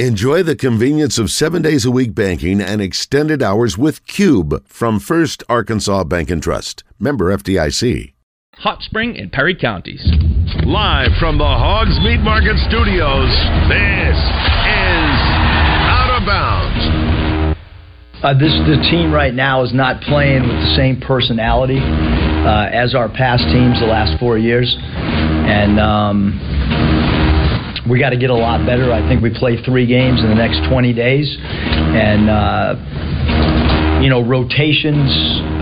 Enjoy the convenience of seven days a week banking and extended hours with Cube from First Arkansas Bank and Trust. Member FDIC. Hot Spring and Perry counties. Live from the Hogs Meat Market Studios, this is Out of Bounds. Uh, this the team right now is not playing with the same personality uh, as our past teams the last four years, and. Um, we got to get a lot better. I think we play three games in the next 20 days, and uh, you know rotations,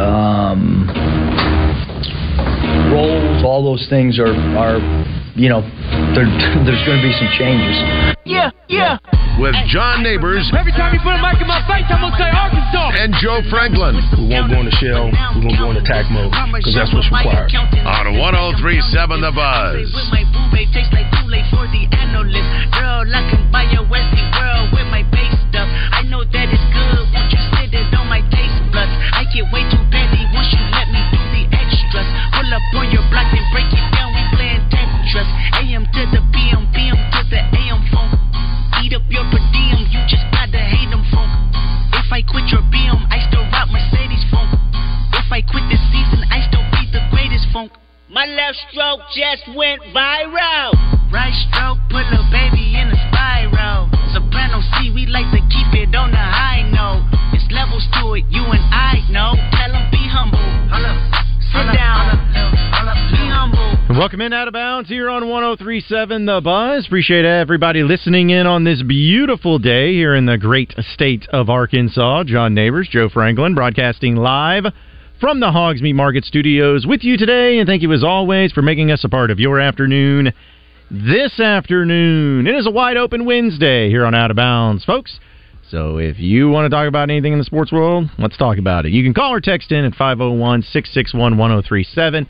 um, roles, all those things are are you know there's going to be some changes. Yeah, yeah. With John Neighbors. Every time you put a mic in my face, I'm going to say Arkansas. And Joe Franklin. We won't go into shell. We're going to go into attack mode because that's what's required. On 1037 The Buzz. Girl, I can buy your Westie world with my base stuff. I know that it's good. Won't you sit it on my taste buds? I get way Pull up on your block and break it down. We playing Tetris. AM to the PM, PM to the AM phone. Eat up your per diem. You just gotta hate them phone. If I quit your BM, I still rock Mercedes phone. If I quit this season, I still be the greatest funk. My left stroke just went viral. Right stroke put a baby in a spiral. Soprano C, we like to keep it on the high note. It's levels to it, you and I know. Tell them be humble. Sit down. Be humble. Welcome in out of bounds here on 1037 The Buzz. Appreciate everybody listening in on this beautiful day here in the great state of Arkansas. John Neighbors, Joe Franklin, broadcasting live from the Hogs Meat Market Studios with you today. And thank you as always for making us a part of your afternoon this afternoon. It is a wide open Wednesday here on Out of Bounds, folks. So if you want to talk about anything in the sports world, let's talk about it. You can call or text in at 501 661 1037.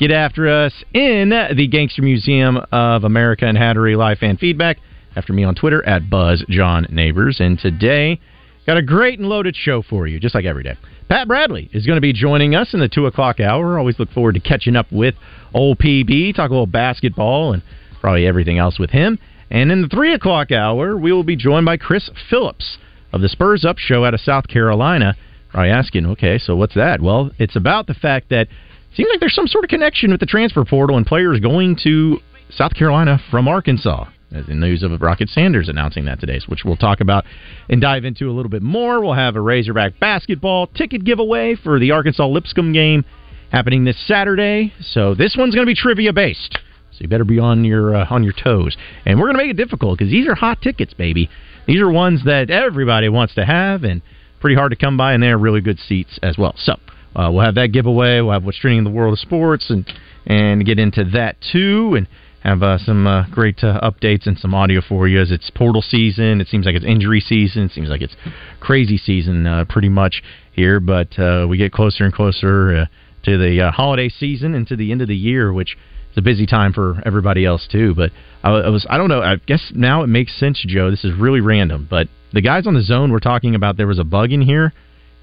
Get after us in the Gangster Museum of America and Hattery Live Fan Feedback. After me on Twitter at Buzz John Neighbors. And today, got a great and loaded show for you, just like every day. Pat Bradley is going to be joining us in the 2 o'clock hour. Always look forward to catching up with old PB, talk a little basketball and probably everything else with him. And in the 3 o'clock hour, we will be joined by Chris Phillips of the Spurs Up Show out of South Carolina. Probably asking, okay, so what's that? Well, it's about the fact that seems like there's some sort of connection with the transfer portal and players going to South Carolina from Arkansas. As in news of Rocket Sanders announcing that today, which we'll talk about and dive into a little bit more. We'll have a Razorback basketball ticket giveaway for the Arkansas Lipscomb game happening this Saturday. So this one's going to be trivia based. So you better be on your uh, on your toes. And we're going to make it difficult because these are hot tickets, baby. These are ones that everybody wants to have and pretty hard to come by, and they're really good seats as well. So uh, we'll have that giveaway. We'll have what's trending in the world of sports and and get into that too. And have uh, some uh, great uh, updates and some audio for you as it's portal season. It seems like it's injury season. It seems like it's crazy season uh, pretty much here, but uh, we get closer and closer uh, to the uh, holiday season and to the end of the year, which is a busy time for everybody else too. But I, I was I don't know. I guess now it makes sense, Joe. This is really random, but the guys on the zone were talking about there was a bug in here.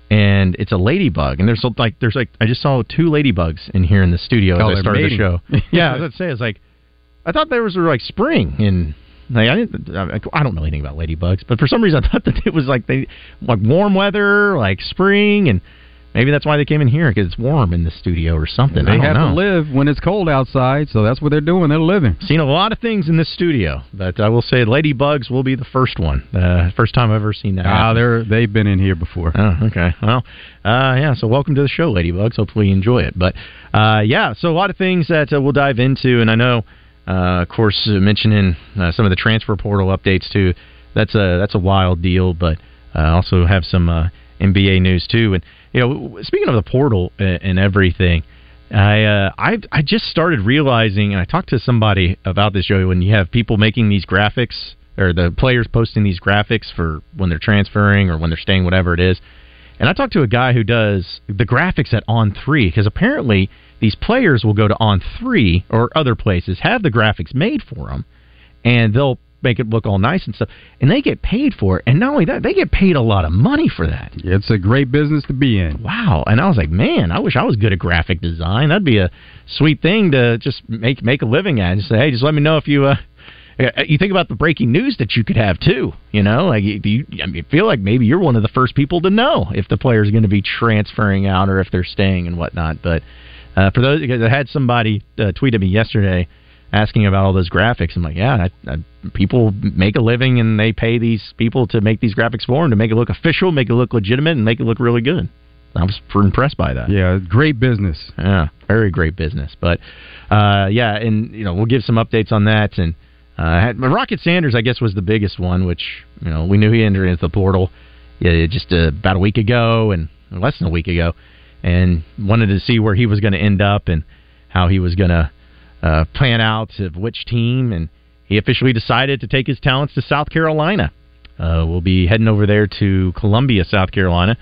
And it's a ladybug, and there's like there's like I just saw two ladybugs in here in the studio Oh, as I started mating. the show. yeah, I was gonna say it's like I thought there was like spring in. Like I didn't. I don't know anything about ladybugs, but for some reason I thought that it was like they like warm weather, like spring, and maybe that's why they came in here because it's warm in the studio or something. I They have know. to live when it's cold outside, so that's what they're doing. They're living. Seen a lot of things in this studio, but I will say ladybugs will be the first one. Uh, first time I've ever seen that. Ah, they're they've been in here before. Oh, okay. Well, uh, yeah. So welcome to the show, Ladybugs. Hopefully you enjoy it. But uh, yeah, so a lot of things that uh, we'll dive into, and I know, uh, of course, uh, mentioning uh, some of the transfer portal updates too. That's a that's a wild deal, but uh, also have some uh, NBA news too. And you know, speaking of the portal and, everything. I uh, I I just started realizing, and I talked to somebody about this, Joey. When you have people making these graphics, or the players posting these graphics for when they're transferring or when they're staying, whatever it is, and I talked to a guy who does the graphics at On Three because apparently these players will go to On Three or other places, have the graphics made for them, and they'll make it look all nice and stuff, and they get paid for it. And not only that, they get paid a lot of money for that. It's a great business to be in. Wow! And I was like, man, I wish I was good at graphic design. That'd be a sweet thing to just make make a living at. Just say, hey, just let me know if you uh, uh, you think about the breaking news that you could have too. You know, like you, you I mean, feel like maybe you're one of the first people to know if the player's going to be transferring out or if they're staying and whatnot. But uh, for those, because I had somebody uh, tweet at me yesterday asking about all those graphics. I'm like, yeah, I, I, people make a living and they pay these people to make these graphics for them to make it look official, make it look legitimate, and make it look really good. I was impressed by that. Yeah, great business. Yeah, very great business. But uh, yeah, and you know we'll give some updates on that. And uh, had, Rocket Sanders, I guess, was the biggest one, which you know we knew he entered into the portal yeah, just uh, about a week ago and less than a week ago, and wanted to see where he was going to end up and how he was going to uh, plan out of which team. And he officially decided to take his talents to South Carolina. Uh, we'll be heading over there to Columbia, South Carolina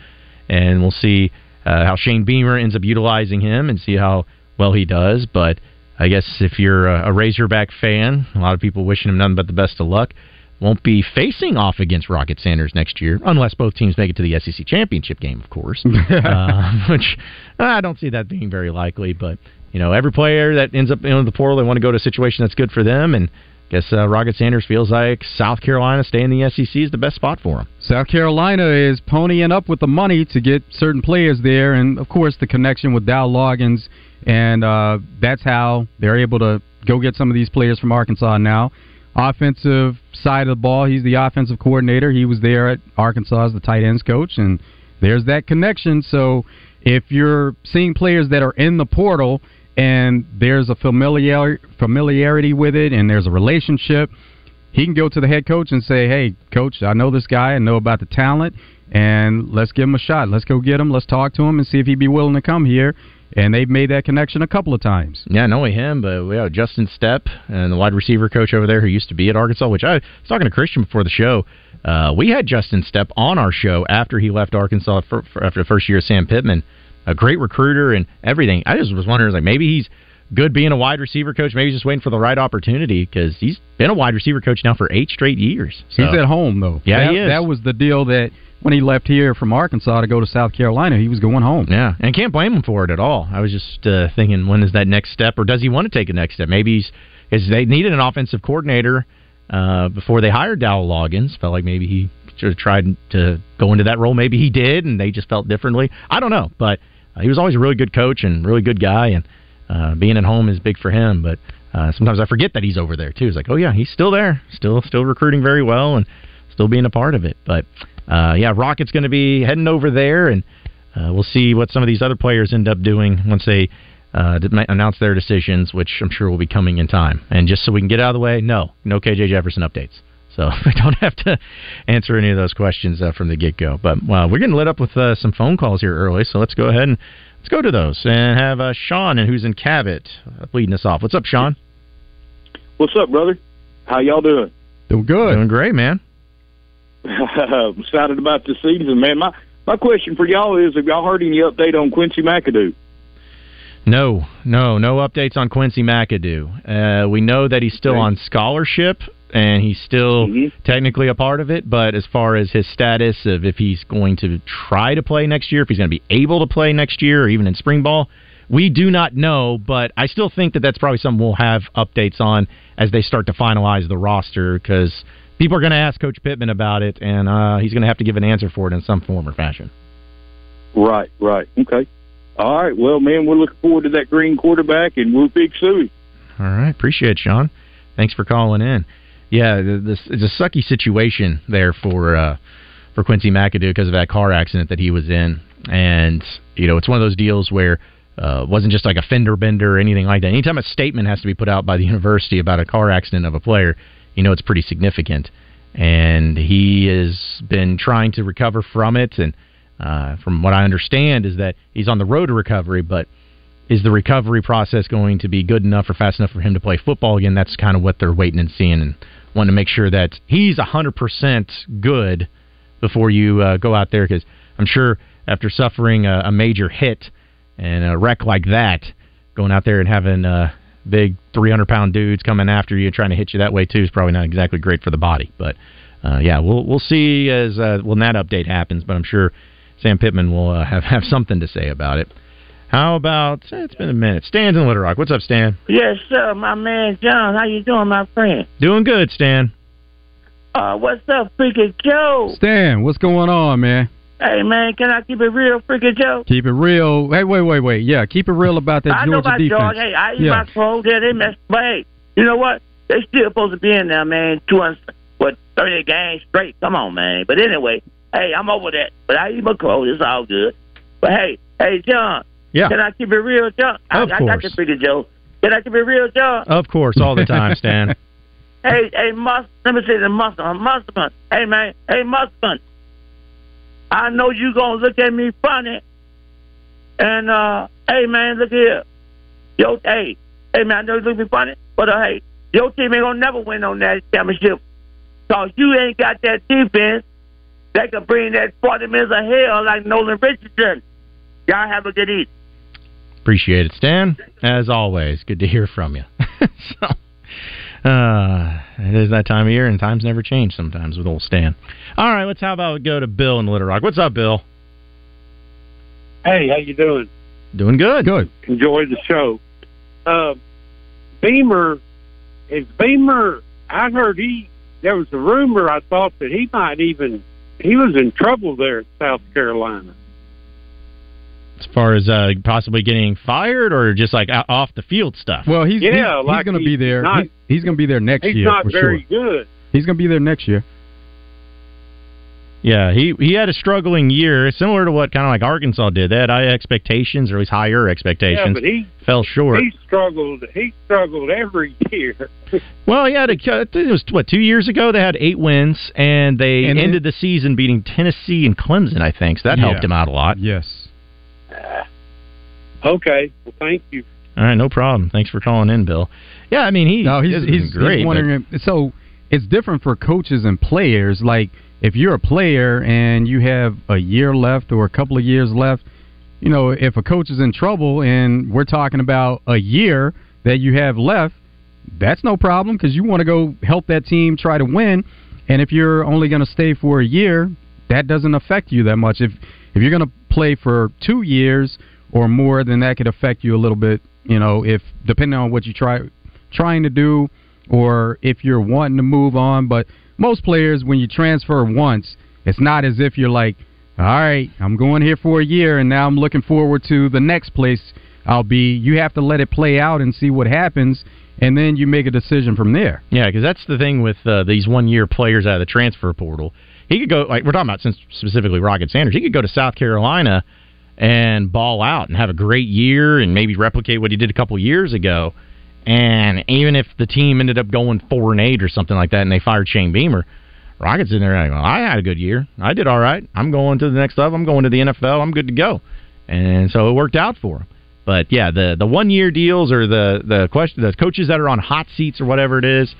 and we'll see uh, how Shane Beamer ends up utilizing him and see how well he does. But I guess if you're a, a Razorback fan, a lot of people wishing him nothing but the best of luck. Won't be facing off against Rocket Sanders next year, unless both teams make it to the SEC championship game, of course. uh, which I don't see that being very likely. But you know, every player that ends up in the portal, they want to go to a situation that's good for them, and I guess uh, Rocket Sanders feels like South Carolina staying in the SEC is the best spot for him. South Carolina is ponying up with the money to get certain players there, and of course the connection with Dowell Loggins, and uh, that's how they're able to go get some of these players from Arkansas now. Offensive side of the ball, he's the offensive coordinator. He was there at Arkansas as the tight ends coach, and there's that connection. So if you're seeing players that are in the portal and there's a familiar familiarity with it and there's a relationship, he can go to the head coach and say, "Hey, coach, I know this guy. I know about the talent, and let's give him a shot. Let's go get him. Let's talk to him and see if he'd be willing to come here." And they've made that connection a couple of times. Yeah, not only him, but we have Justin Stepp and the wide receiver coach over there who used to be at Arkansas. Which I was talking to Christian before the show. Uh, we had Justin Stepp on our show after he left Arkansas for, for, after the first year of Sam Pittman a great recruiter and everything. I just was wondering, like maybe he's good being a wide receiver coach. Maybe he's just waiting for the right opportunity because he's been a wide receiver coach now for eight straight years. So. He's at home though. Yeah, that, he is. That was the deal that when he left here from Arkansas to go to South Carolina, he was going home. Yeah, and can't blame him for it at all. I was just uh, thinking, when is that next step, or does he want to take a next step? Maybe he's because they needed an offensive coordinator uh, before they hired Dowell Loggins. Felt like maybe he should have tried to go into that role. Maybe he did, and they just felt differently. I don't know, but uh, he was always a really good coach and really good guy, and uh, being at home is big for him. But uh, sometimes I forget that he's over there too. It's like, oh yeah, he's still there, still still recruiting very well, and still being a part of it. But uh, yeah, Rocket's going to be heading over there, and uh, we'll see what some of these other players end up doing once they uh, announce their decisions, which I'm sure will be coming in time. And just so we can get out of the way, no, no KJ Jefferson updates. So we don't have to answer any of those questions uh, from the get go. But well, we're getting lit up with uh, some phone calls here early, so let's go ahead and let's go to those and have uh, Sean and who's in Cabot uh, leading us off. What's up, Sean? What's up, brother? How y'all doing? Doing good. Doing great, man. I'm Excited about the season, man. My my question for y'all is: Have y'all heard any update on Quincy McAdoo? No, no, no updates on Quincy McAdoo. Uh, we know that he's still okay. on scholarship and he's still mm-hmm. technically a part of it. But as far as his status of if he's going to try to play next year, if he's going to be able to play next year, or even in spring ball, we do not know. But I still think that that's probably something we'll have updates on as they start to finalize the roster because people are going to ask Coach Pittman about it, and uh, he's going to have to give an answer for it in some form or fashion. Right, right, okay. All right, well, man, we're looking forward to that green quarterback, and we'll big Suey. All right, appreciate it, Sean. Thanks for calling in yeah, this it's a sucky situation there for uh, for Quincy McAdoo because of that car accident that he was in, and you know it's one of those deals where uh, wasn't just like a fender bender or anything like that. Anytime a statement has to be put out by the university about a car accident of a player, you know it's pretty significant. And he has been trying to recover from it, and uh, from what I understand is that he's on the road to recovery, but is the recovery process going to be good enough or fast enough for him to play football again? That's kind of what they're waiting and seeing. And want to make sure that he's 100% good before you uh, go out there because I'm sure after suffering a, a, major hit and a wreck like that, going out there and having uh, big 300 pound dudes coming after you trying to hit you that way too is probably not exactly great for the body. But uh, yeah, we'll we'll see as uh, when that update happens. But I'm sure Sam Pittman will uh, have have something to say about it. How about? It's been a minute. Stan's in Little Rock. What's up, Stan? Yes, sir. My man John, how you doing, my friend? Doing good, Stan. Uh, what's up, Freaky Joe? Stan, what's going on, man? Hey, man, can I keep it real, Freaky Joe? Keep it real. Hey, wait, wait, wait. Yeah, keep it real about that I know Georgia about defense. Georgia. Hey, I eat yeah. my clothes. Yeah, they messed. But hey, you know what? They still supposed to be in there, man. Two hundred, what, thirty games straight. Come on, man. But anyway, hey, I'm over that. But I eat my clothes. It's all good. But hey, hey, John. Yeah. Can I keep it real, John? I, Of I got course. the Freaky Joe. Can I keep it real, John? Of course, all the time, Stan. Hey, hey, Mus. Let me say the Muslim. Muslim. Hey, man. Hey, Muslim. I know you gonna look at me funny. And uh, hey, man, look here. Yo, hey, hey, man. I know you look at me funny, but uh, hey, your team ain't gonna never win on that championship, cause you ain't got that defense that can bring that forty minutes of hell like Nolan Richardson. Y'all have a good evening. Appreciate it, Stan. As always, good to hear from you. so, uh, it is that time of year, and times never change sometimes with old Stan. All right, let's how about we go to Bill in Little Rock. What's up, Bill? Hey, how you doing? Doing good. Good. Enjoy the show. Uh, Beamer is Beamer. I heard he. There was a rumor. I thought that he might even. He was in trouble there at South Carolina. As far as uh, possibly getting fired or just like off the field stuff. Well, he's Yeah, he's, like he's going to be there. not- He- he's going to be there next He's year not for very sure. good. He's going to be there next year. Yeah, he he had a struggling year, similar to what kind of like Arkansas did. They had high expectations, or at least higher expectations. Yeah, expectations. but he fell short. he struggled. He struggled every year. Well, yeah, I think it was what two years ago they had eight wins, and they And ended the season beating Tennessee and Clemson. I think so that helped him out a lot. Yes. okay. Well, thank you. All right, no problem. Thanks for calling in, Bill. Yeah, I mean he No, he's hasn't he's, great. he's but- so it's different for coaches and players. Like if you're a player and you have a year left or a couple of years left, you know, if a coach is in trouble and we're talking about a year that you have left, that's no problem because you want to go help that team try to win. And if you're only going to stay for a year, that doesn't affect you that much. If if you're going to play for two years or more, then that could affect you a little bit. You know, if depending on what you try trying to do or if you're wanting to move on. But most players, when you transfer once, it's not as if you're like, all right, I'm going here for a year and now I'm looking forward to the next place I'll be. You have to let it play out and see what happens, and then you make a decision from there. Yeah, because that's the thing with uh, these one-year players out of the transfer portal. He could go like we're talking about since specifically Rocket Sanders. He could go to South Carolina and ball out and have a great year and maybe replicate what he did a couple years ago. And even if the team ended up going four and eight or something like that, and they fired Shane Beamer, Rockets in there. Well, I had a good year. I did all right. I'm going to the next level. I'm going to the NFL. I'm good to go. And so it worked out for him. But yeah, the the one year deals or the the question the coaches that are on hot seats or whatever it is,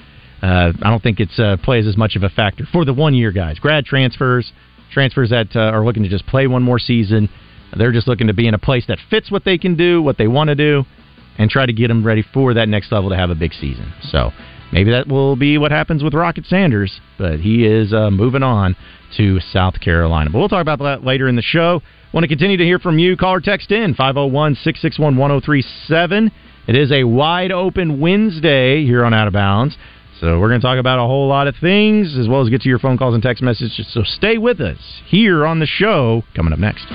I don't think it uh, plays as much of a factor for the one year guys. Grad transfers, transfers that uh, are looking to just play one more season. They're just looking to be in a place that fits what they can do, what they want to do, and try to get them ready for that next level to have a big season. So maybe that will be what happens with Rocket Sanders, but he is uh, moving on to South Carolina. But we'll talk about that later in the show. Want to continue to hear from you? Call or text in 501 661 1037. It is a wide open Wednesday here on Out of Bounds. So we're going to talk about a whole lot of things as well as get to your phone calls and text messages. So stay with us here on the show coming up next.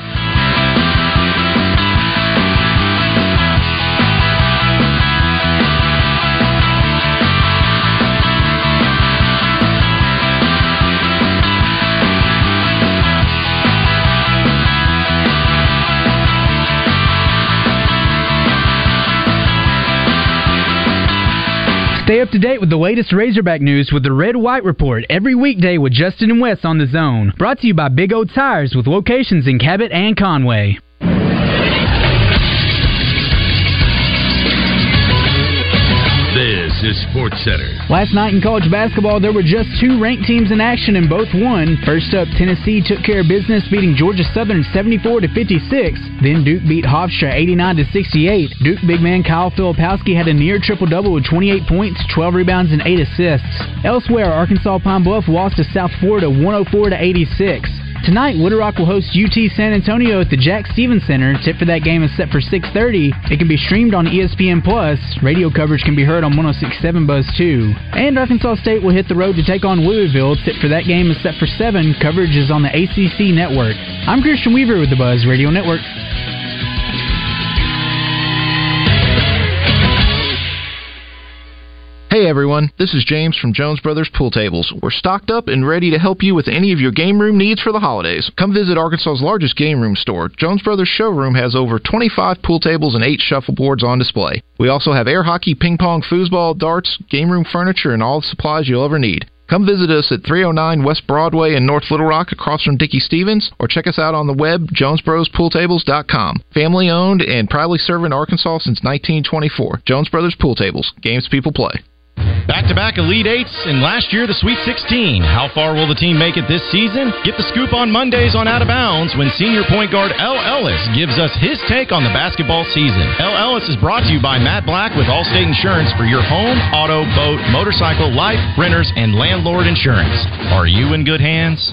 Stay up to date with the latest Razorback news with the Red White Report every weekday with Justin and Wes on the Zone. Brought to you by Big O Tires with locations in Cabot and Conway. Sports Center. Last night in college basketball, there were just two ranked teams in action and both won. First up, Tennessee took care of business, beating Georgia Southern 74 to 56. Then Duke beat Hofstra 89 to 68. Duke big man Kyle Filipowski had a near triple double with 28 points, 12 rebounds, and 8 assists. Elsewhere, Arkansas Pine Bluff lost to South Florida 104 to 86. Tonight, Little Rock will host UT San Antonio at the Jack Stephens Center. Tip for that game is set for 6:30. It can be streamed on ESPN Plus. Radio coverage can be heard on 106.7 Buzz 2. And Arkansas State will hit the road to take on Louisville. Tip for that game is set for 7. Coverage is on the ACC network. I'm Christian Weaver with the Buzz Radio Network. Everyone, this is James from Jones Brothers Pool Tables. We're stocked up and ready to help you with any of your game room needs for the holidays. Come visit Arkansas's largest game room store. Jones Brothers showroom has over 25 pool tables and 8 shuffleboards on display. We also have air hockey, ping pong, foosball, darts, game room furniture, and all the supplies you'll ever need. Come visit us at 309 West Broadway in North Little Rock across from Dickey-Stephens or check us out on the web, jonesbrospooltables.com. Family owned and proudly serving Arkansas since 1924. Jones Brothers Pool Tables. Games people play. Back to back Elite Eights, and last year the Sweet 16. How far will the team make it this season? Get the scoop on Mondays on Out of Bounds when senior point guard El Ellis gives us his take on the basketball season. El Ellis is brought to you by Matt Black with Allstate Insurance for your home, auto, boat, motorcycle, life, renters, and landlord insurance. Are you in good hands?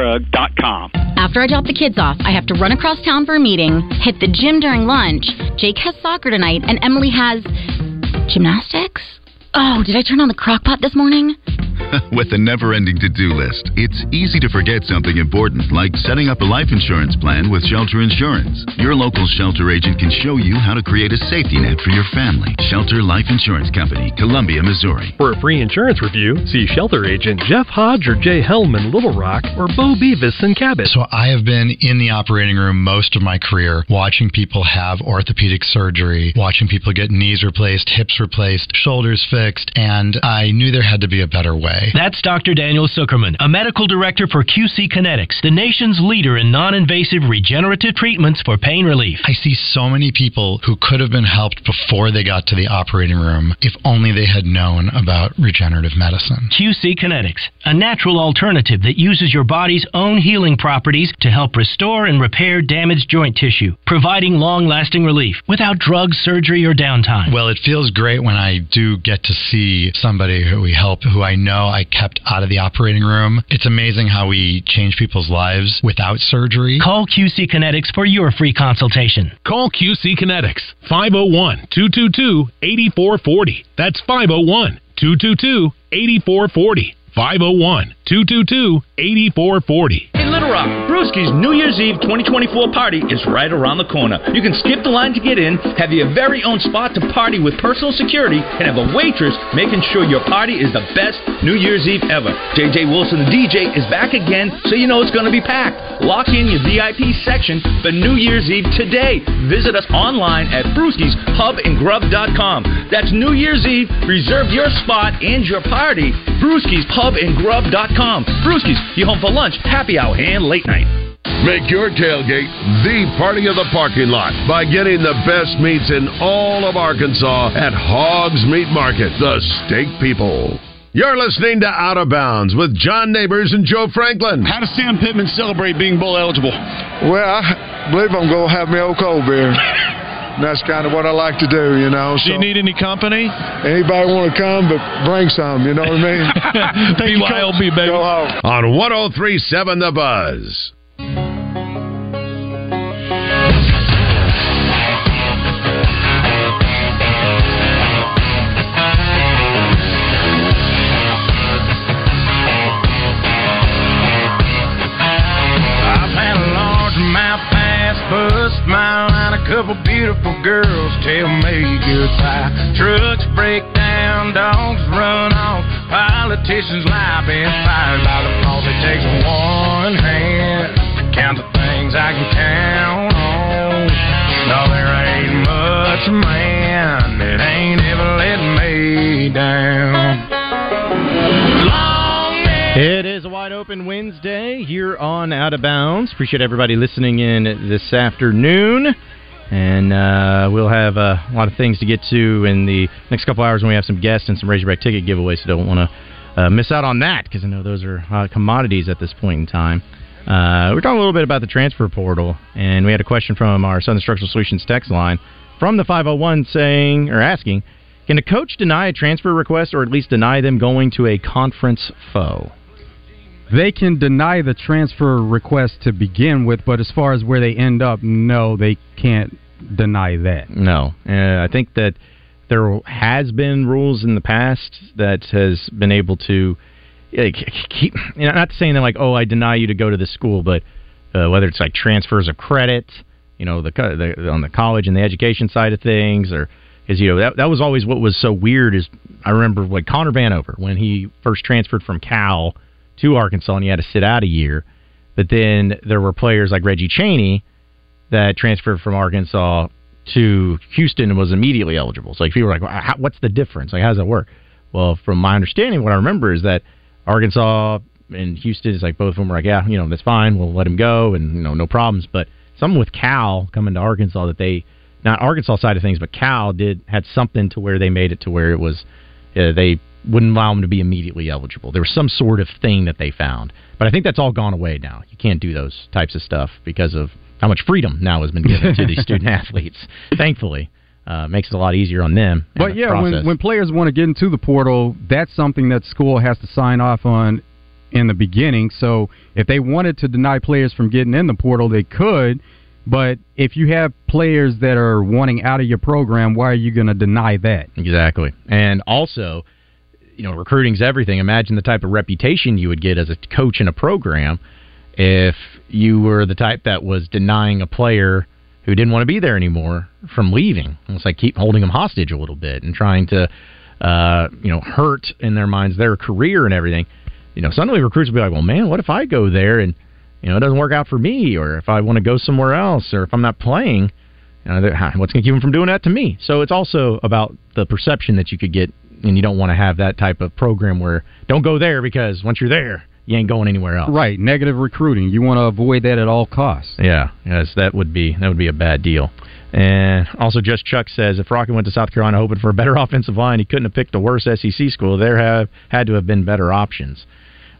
After I drop the kids off, I have to run across town for a meeting, hit the gym during lunch. Jake has soccer tonight, and Emily has gymnastics. Oh, did I turn on the crock pot this morning? With a never ending to do list, it's easy to forget something important like setting up a life insurance plan with Shelter Insurance. Your local shelter agent can show you how to create a safety net for your family. Shelter Life Insurance Company, Columbia, Missouri. For a free insurance review, see shelter agent Jeff Hodge or Jay Hellman, Little Rock, or Bo Beavis in Cabot. So I have been in the operating room most of my career, watching people have orthopedic surgery, watching people get knees replaced, hips replaced, shoulders fixed, and I knew there had to be a better way. That's Dr. Daniel Zuckerman, a medical director for QC Kinetics, the nation's leader in non invasive regenerative treatments for pain relief. I see so many people who could have been helped before they got to the operating room if only they had known about regenerative medicine. QC Kinetics, a natural alternative that uses your body's own healing properties to help restore and repair damaged joint tissue, providing long lasting relief without drugs, surgery, or downtime. Well, it feels great when I do get to see somebody who we help, who I know I kept out of the operating room. It's amazing how we change people's lives without surgery. Call QC Kinetics for your free consultation. Call QC Kinetics 501 222 8440. That's 501 222 8440. 501 222 8440. Little Brewski's New Year's Eve 2024 party is right around the corner. You can skip the line to get in, have your very own spot to party with personal security, and have a waitress making sure your party is the best New Year's Eve ever. JJ Wilson, the DJ, is back again, so you know it's going to be packed. Lock in your VIP section for New Year's Eve today. Visit us online at brewskispubandgrub.com. That's New Year's Eve. Reserve your spot and your party. Brewskispubandgrub.com. Brewski's, you home for lunch, happy hour, and late night. Make your tailgate the party of the parking lot by getting the best meats in all of Arkansas at Hogs Meat Market, the steak people. You're listening to Out of Bounds with John Neighbors and Joe Franklin. How does Sam Pittman celebrate being bowl eligible? Well, I believe I'm going to have my old cold beer. And that's kind of what I like to do, you know. Do you need any company? Anybody want to come, but bring some, you know what I mean? BYOB, baby. Go home. On 1037 The Buzz. Couple beautiful girls tell me goodbye. Trucks break down, dogs run off, politicians lie, been fired by the. It takes one hand to count the things I can count on. No, there ain't much man that ain't ever let me down. It is a wide Open Wednesday here on Out of Bounds. Appreciate everybody listening in this afternoon. And uh, we'll have uh, a lot of things to get to in the next couple hours when we have some guests and some Razorback ticket giveaways, so don't want to uh, miss out on that because I know those are commodities at this point in time. Uh, we're talking a little bit about the transfer portal, and we had a question from our Southern Structural Solutions text line from the 501 saying, or asking, can a coach deny a transfer request or at least deny them going to a conference foe? They can deny the transfer request to begin with, but as far as where they end up, no, they can't deny that. No, uh, I think that there has been rules in the past that has been able to like, keep. You know, not saying that like, oh, I deny you to go to this school, but uh, whether it's like transfers of credit, you know, the, the on the college and the education side of things, or is you know that that was always what was so weird. Is I remember like Connor Vanover when he first transferred from Cal to Arkansas and he had to sit out a year. But then there were players like Reggie Chaney that transferred from Arkansas to Houston was immediately eligible. So like people were like, well, how, "What's the difference? Like, how does that work?" Well, from my understanding, what I remember is that Arkansas and Houston is like both of them were like, "Yeah, you know, that's fine. We'll let him go, and you know, no problems." But something with Cal coming to Arkansas that they, not Arkansas side of things, but Cal did had something to where they made it to where it was uh, they wouldn't allow them to be immediately eligible. There was some sort of thing that they found, but I think that's all gone away now. You can't do those types of stuff because of how much freedom now has been given to these student athletes. Thankfully, uh, makes it a lot easier on them. But the yeah, when, when players want to get into the portal, that's something that school has to sign off on in the beginning. So if they wanted to deny players from getting in the portal, they could. But if you have players that are wanting out of your program, why are you going to deny that? Exactly. And also, you know, recruiting's everything. Imagine the type of reputation you would get as a coach in a program if you were the type that was denying a player who didn't want to be there anymore from leaving. It's like keep holding them hostage a little bit and trying to, uh, you know, hurt in their minds their career and everything. You know, suddenly recruits will be like, well, man, what if I go there and you know it doesn't work out for me, or if I want to go somewhere else, or if I'm not playing, you know, what's going to keep them from doing that to me? So it's also about the perception that you could get, and you don't want to have that type of program where don't go there because once you're there, you ain't going anywhere else. Right, negative recruiting. You want to avoid that at all costs. Yeah, yes, that would be that would be a bad deal. And also, just Chuck says if Rocky went to South Carolina hoping for a better offensive line, he couldn't have picked a worse SEC school. There have had to have been better options.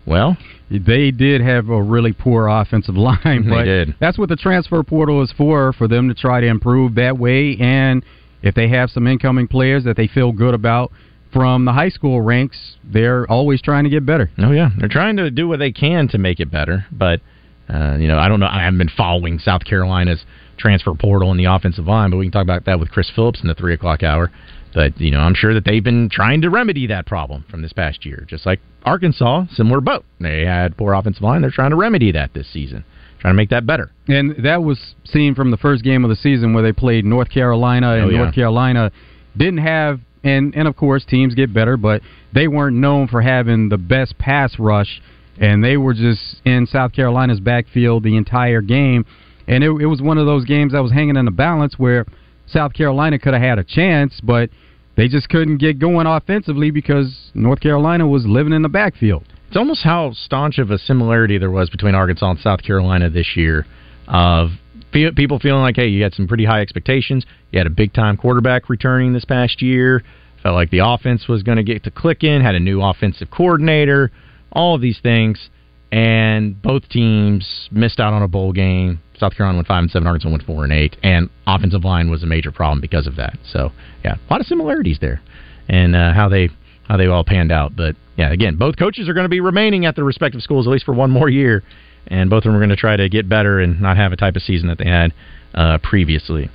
Well, they did have a really poor offensive line, They but did. that's what the transfer portal is for, for them to try to improve that way. And if they have some incoming players that they feel good about from the high school ranks, they're always trying to get better. Oh yeah, they're trying to do what they can to make it better, but uh, you know, I don't know. I haven't been following South Carolina's transfer portal and the offensive line, but we can talk about that with Chris Phillips in the three o'clock hour. But you know, I'm sure that they've been trying to remedy that problem from this past year, just like Arkansas, similar boat. They had poor offensive line. They're trying to remedy that this season, trying to make that better. And that was seen from the first game of the season where they played North Carolina, and Oh, yeah. North Carolina didn't have, and and of course teams get better, but they weren't known for having the best pass rush, and they were just in South Carolina's backfield the entire game, and it, it was one of those games that was hanging in the balance where South Carolina could have had a chance, but they just couldn't get going offensively because North Carolina was living in the backfield. It's almost how staunch of a similarity there was between Arkansas and South Carolina this year of people feeling like, hey, you had some pretty high expectations. You had a big time quarterback returning this past year. Felt like the offense was going to get to clicking. Had a new offensive coordinator. All of these things, and both teams missed out on a bowl game. South Carolina went five and seven. Arkansas went four and eight. And offensive line was a major problem because of that. So yeah, a lot of similarities there, and uh, how they how they all panned out. But yeah, again, both coaches are going to be remaining at their respective schools at least for one more year, and both of them are going to try to get better and not have a type of season that they had uh, previously.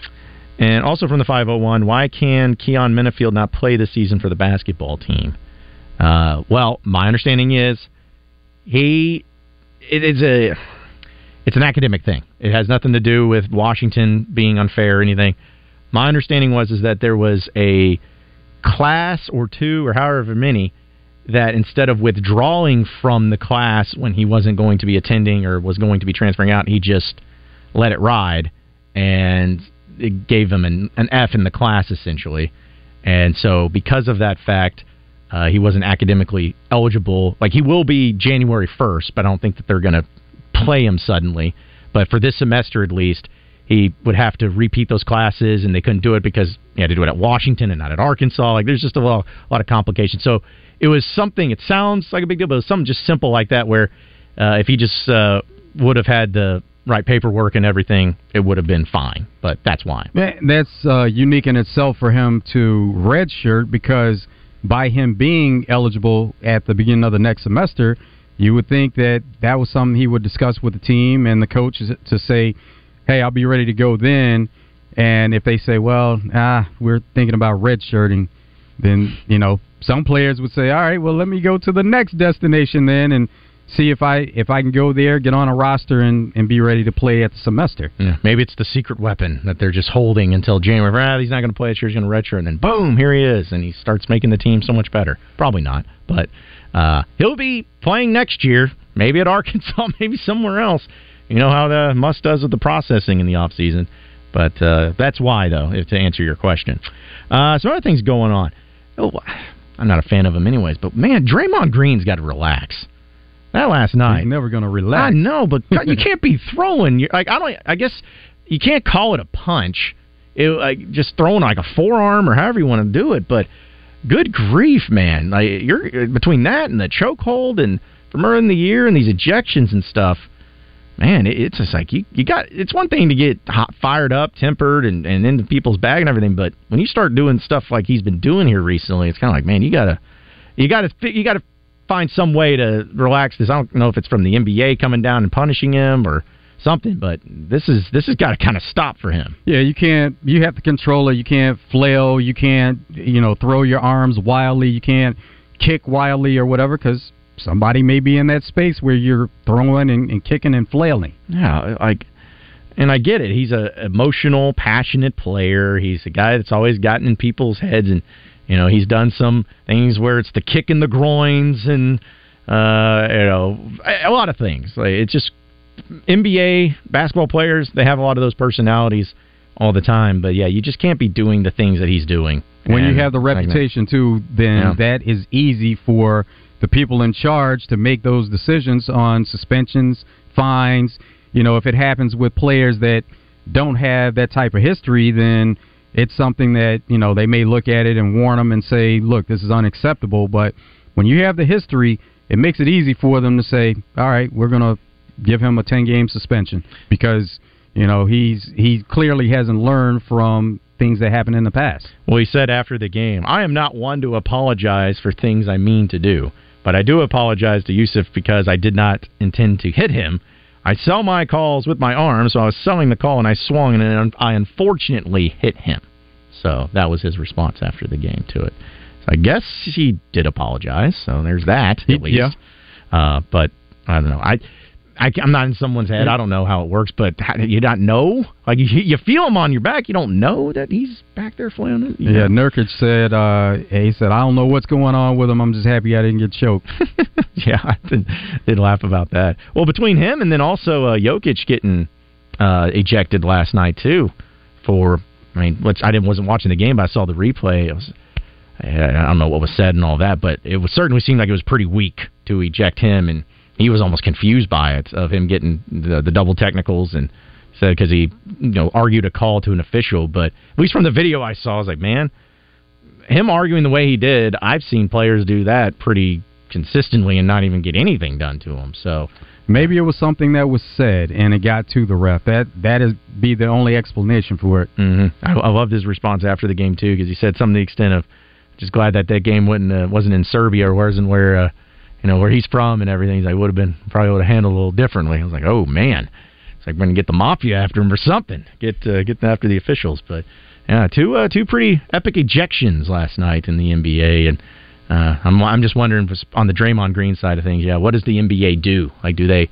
And also from the 501, why can Keyon Menifield not play this season for the basketball team? Uh, well, my understanding is he it is a it's an academic thing. It has nothing to do with Washington being unfair or anything. My understanding was is that there was a class or two or however many that instead of withdrawing from the class when he wasn't going to be attending or was going to be transferring out, he just let it ride and it gave him an, an F in the class essentially. And so because of that fact, uh, he wasn't academically eligible. Like he will be January first, but I don't think that they're going to play him suddenly. But for this semester at least, he would have to repeat those classes, and they couldn't do it because he had to do it at Washington and not at Arkansas. Like there's just a lot, a lot of complications. So it was something. It sounds like a big deal, but it was something just simple like that, where uh, if he just uh, would have had the right paperwork and everything, it would have been fine. But that's why. That's uh, unique in itself for him to redshirt because by him being eligible at the beginning of the next semester, you would think that that was something he would discuss with the team and the coaches to say, "Hey, I'll be ready to go then." And if they say, "Well, ah, we're thinking about redshirting," then you know some players would say, "All right, well, let me go to the next destination then and." See if I if I can go there, get on a roster, and, and be ready to play at the semester. Yeah, maybe it's the secret weapon that they're just holding until January. Ah, he's not going to play this year. He's going to redshirt, and then boom, here he is, and he starts making the team so much better. Probably not, but uh, he'll be playing next year. Maybe at Arkansas, maybe somewhere else. You know how the Muss does with the processing in the off season. But uh, that's why, though, if to answer your question. Uh, some other things going on. Oh, I'm not a fan of him, anyways. But man, Draymond Green's got to relax. That last night, He's never going to relax. I know, but you can't be throwing. Your, like I don't. I guess you can't call it a punch. It like just throwing like a forearm or however you want to do it. But good grief, man! Like you're between that and the chokehold and from early in the year and these ejections and stuff. Man, it, it's just like you, you got. It's one thing to get hot, fired up, tempered, and and into people's bag and everything, but when you start doing stuff like he's been doing here recently, it's kind of like, man, you gotta, you gotta, you gotta find some way to relax this. I don't know if it's from the NBA coming down and punishing him or something, but this is this has got to kind of stop for him. Yeah, you can't. You have to control it. You can't flail. You can't, you know, throw your arms wildly. You can't kick wildly or whatever because somebody may be in that space where you're throwing and, and kicking and flailing. Yeah, like, and I get it. He's a emotional, passionate player. He's a guy that's always gotten in people's heads, and you know he's done some things where it's the kick in the groins and uh, you know a, a lot of things. Like it's just NBA basketball players. They have a lot of those personalities all the time. But yeah, you just can't be doing the things that he's doing When you have the like reputation too, then Yeah. that is easy for the people in charge to make those decisions on suspensions, fines. You know, if it happens with players that don't have that type of history, then it's something that you know they may look at it and warn them and say, "Look, this is unacceptable." But when you have the history, it makes it easy for them to say, "All right, we're going to give him a 10 game suspension because you know he's he clearly hasn't learned from things that happened in the past." Well, he said after the game, I am not one to apologize for things I mean to do, but I do apologize to Jusuf because I did not intend to hit him. I sell my calls with my arm, so I was selling the call and I swung and I unfortunately hit him. So that was his response after the game to it. So I guess he did apologize. So there's that at least. yeah. Uh, but I don't know. I, I am not in someone's head. I don't know how it works. But how, you not know? Like you, you feel him on your back. You don't know that he's back there flailing. it? Yeah, know? Nurkic said uh, he said I don't know what's going on with him. I'm just happy I didn't get choked. yeah, I did, did laugh about that. Well, between him and then also uh, Jokic getting uh, ejected last night too. For I mean, which I didn't wasn't watching the game, but I saw the replay. It was I I don't know what was said and all that, but it was certainly seemed like it was pretty weak to eject him, and he was almost confused by it of him getting the, the double technicals and said because he you know argued a call to an official, but at least from the video I saw, I was like, man, him arguing the way he did, I've seen players do that pretty consistently and not even get anything done to them. So Maybe it was something that was said and it got to the ref. That that is be the only explanation for it. hmm I, I loved his response after the game too because he said something to the extent of, "Just glad that that game wasn't uh, wasn't in Serbia or wasn't where uh, you know where he's from and everything." He's like, "Would have been probably would have handled a little differently." I was like, "Oh man." It's like we're gonna get the mafia after him or something. Get uh, get after the officials, but yeah, two uh, two pretty epic ejections last night in the NBA, and uh, I'm I'm just wondering on the Draymond Green side of things. Yeah, what does the NBA do? Like, do they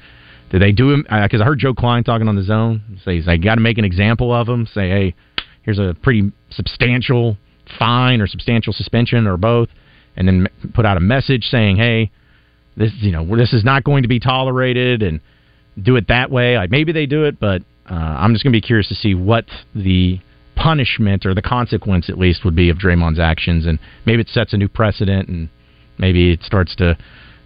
do they do him? Because I heard Joe Klein talking on the zone. Say he's like, got to make an example of him. Say, hey, here's a pretty substantial fine or substantial suspension or both, and then put out a message saying, hey, this you know this is not going to be tolerated, and do it that way. Like maybe they do it, but uh, I'm just going to be curious to see what the punishment or the consequence at least would be of Draymond's actions, and maybe it sets a new precedent, and maybe it starts to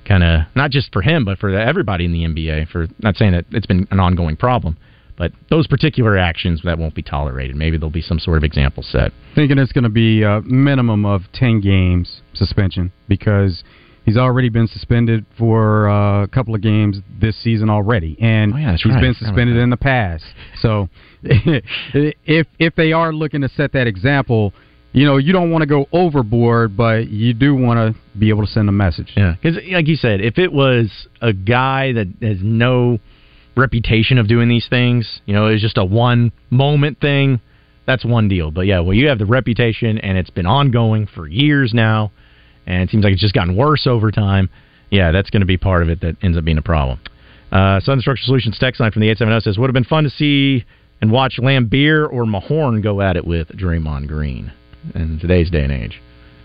kind of not just for him, but for everybody in the NBA. For not saying that it's been an ongoing problem, but those particular actions that won't be tolerated. Maybe there'll be some sort of example set. Thinking it's going to be a minimum of 10 games suspension because he's already been suspended for uh, a couple of games this season already. And Oh, that's he's right. been I forgot about suspended in the past. So if if they are looking to set that example, you know, you don't want to go overboard, but you do want to be able to send a message. Yeah, because like you said, if it was a guy that has no reputation of doing these things, you know, it's just a one moment thing. That's one deal. But yeah, well, you have the reputation, and it's been ongoing for years now, and it seems like it's just gotten worse over time. Yeah, that's going to be part of it that ends up being a problem. Uh, Southern Structural Solutions text line from the 870 says, would have been fun to see and watch Laimbeer or Mahorn go at it with Draymond Green in today's day and age.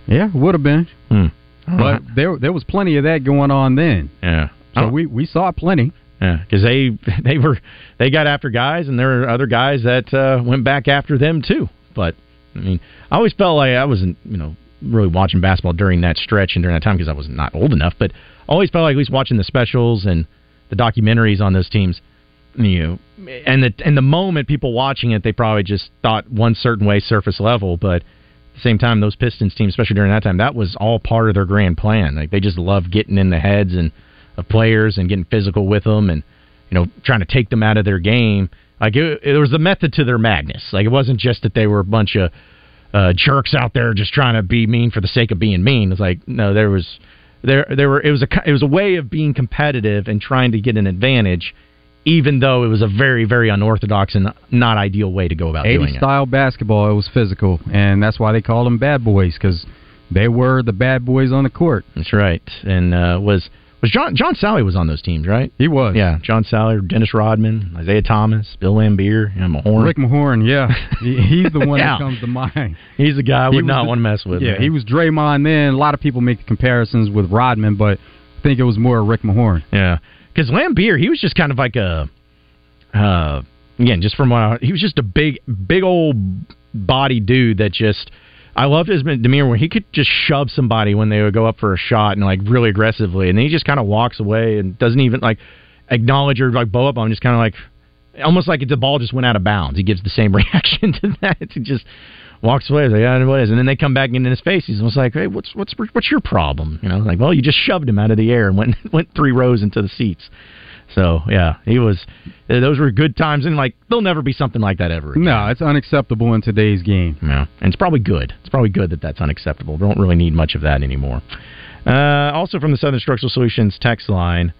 Yeah, would have been. Hmm. But there there was plenty of that going on then. Yeah. So we, we saw plenty. Yeah, because they they were they got after guys, and there were other guys that uh, went back after them too. But I mean, I always felt like I wasn't you know really watching basketball during that stretch and during that time because I was not old enough. But always felt like at least watching the specials and the documentaries on those teams, you know, and the and the moment people watching it, they probably just thought one certain way, surface level, but. At the same time, those Pistons teams, especially during that time, that was all part of their grand plan. Like they just loved getting in the heads and of players and getting physical with them and you know trying to take them out of their game. Like it, it was a method to their madness. Like it wasn't just that they were a bunch of uh, jerks out there just trying to be mean for the sake of being mean. It's like no, there was there there were it was a it was a way of being competitive and trying to get an advantage, even though it was a very very unorthodox and not ideal way to go about 80 doing it. style basketball, it was physical, and that's why they called them bad boys because they were the bad boys on the court. That's right. And uh, was was John John Salley was on those teams, right? He was. Yeah, John Salley, Dennis Rodman, Isiah Thomas, Bill Laimbeer, and Mahorn. Rick Mahorn, yeah, He- he's the one Yeah. that comes to mind. He's the guy I He would not the- want to mess with. Yeah, man. he was Draymond then. A lot of people make comparisons with Rodman, but I think it was more Rick Mahorn. Yeah, because Laimbeer, he was just kind of like a, uh, again, just from what I, he was just a big, big old body dude that just. I loved his demeanor when he could just shove somebody when they would go up for a shot and like really aggressively, and then he just kind of walks away and doesn't even like acknowledge or like bow up on just kind of like almost like the ball just went out of bounds. He gives the same reaction to that. He just walks away. Like, yeah, what is? And then they come back in his face. He's almost like, hey, what's what's what's your problem? You know, like, well, you just shoved him out of the air and went went three rows into the seats. So yeah, he was. Those were good times, and like there'll never be something like that ever. Again. No, it's unacceptable in today's game. Yeah, and it's probably good. It's probably good that that's unacceptable. We don't really need much of that anymore. Uh, also from the Southern Structural Solutions text line,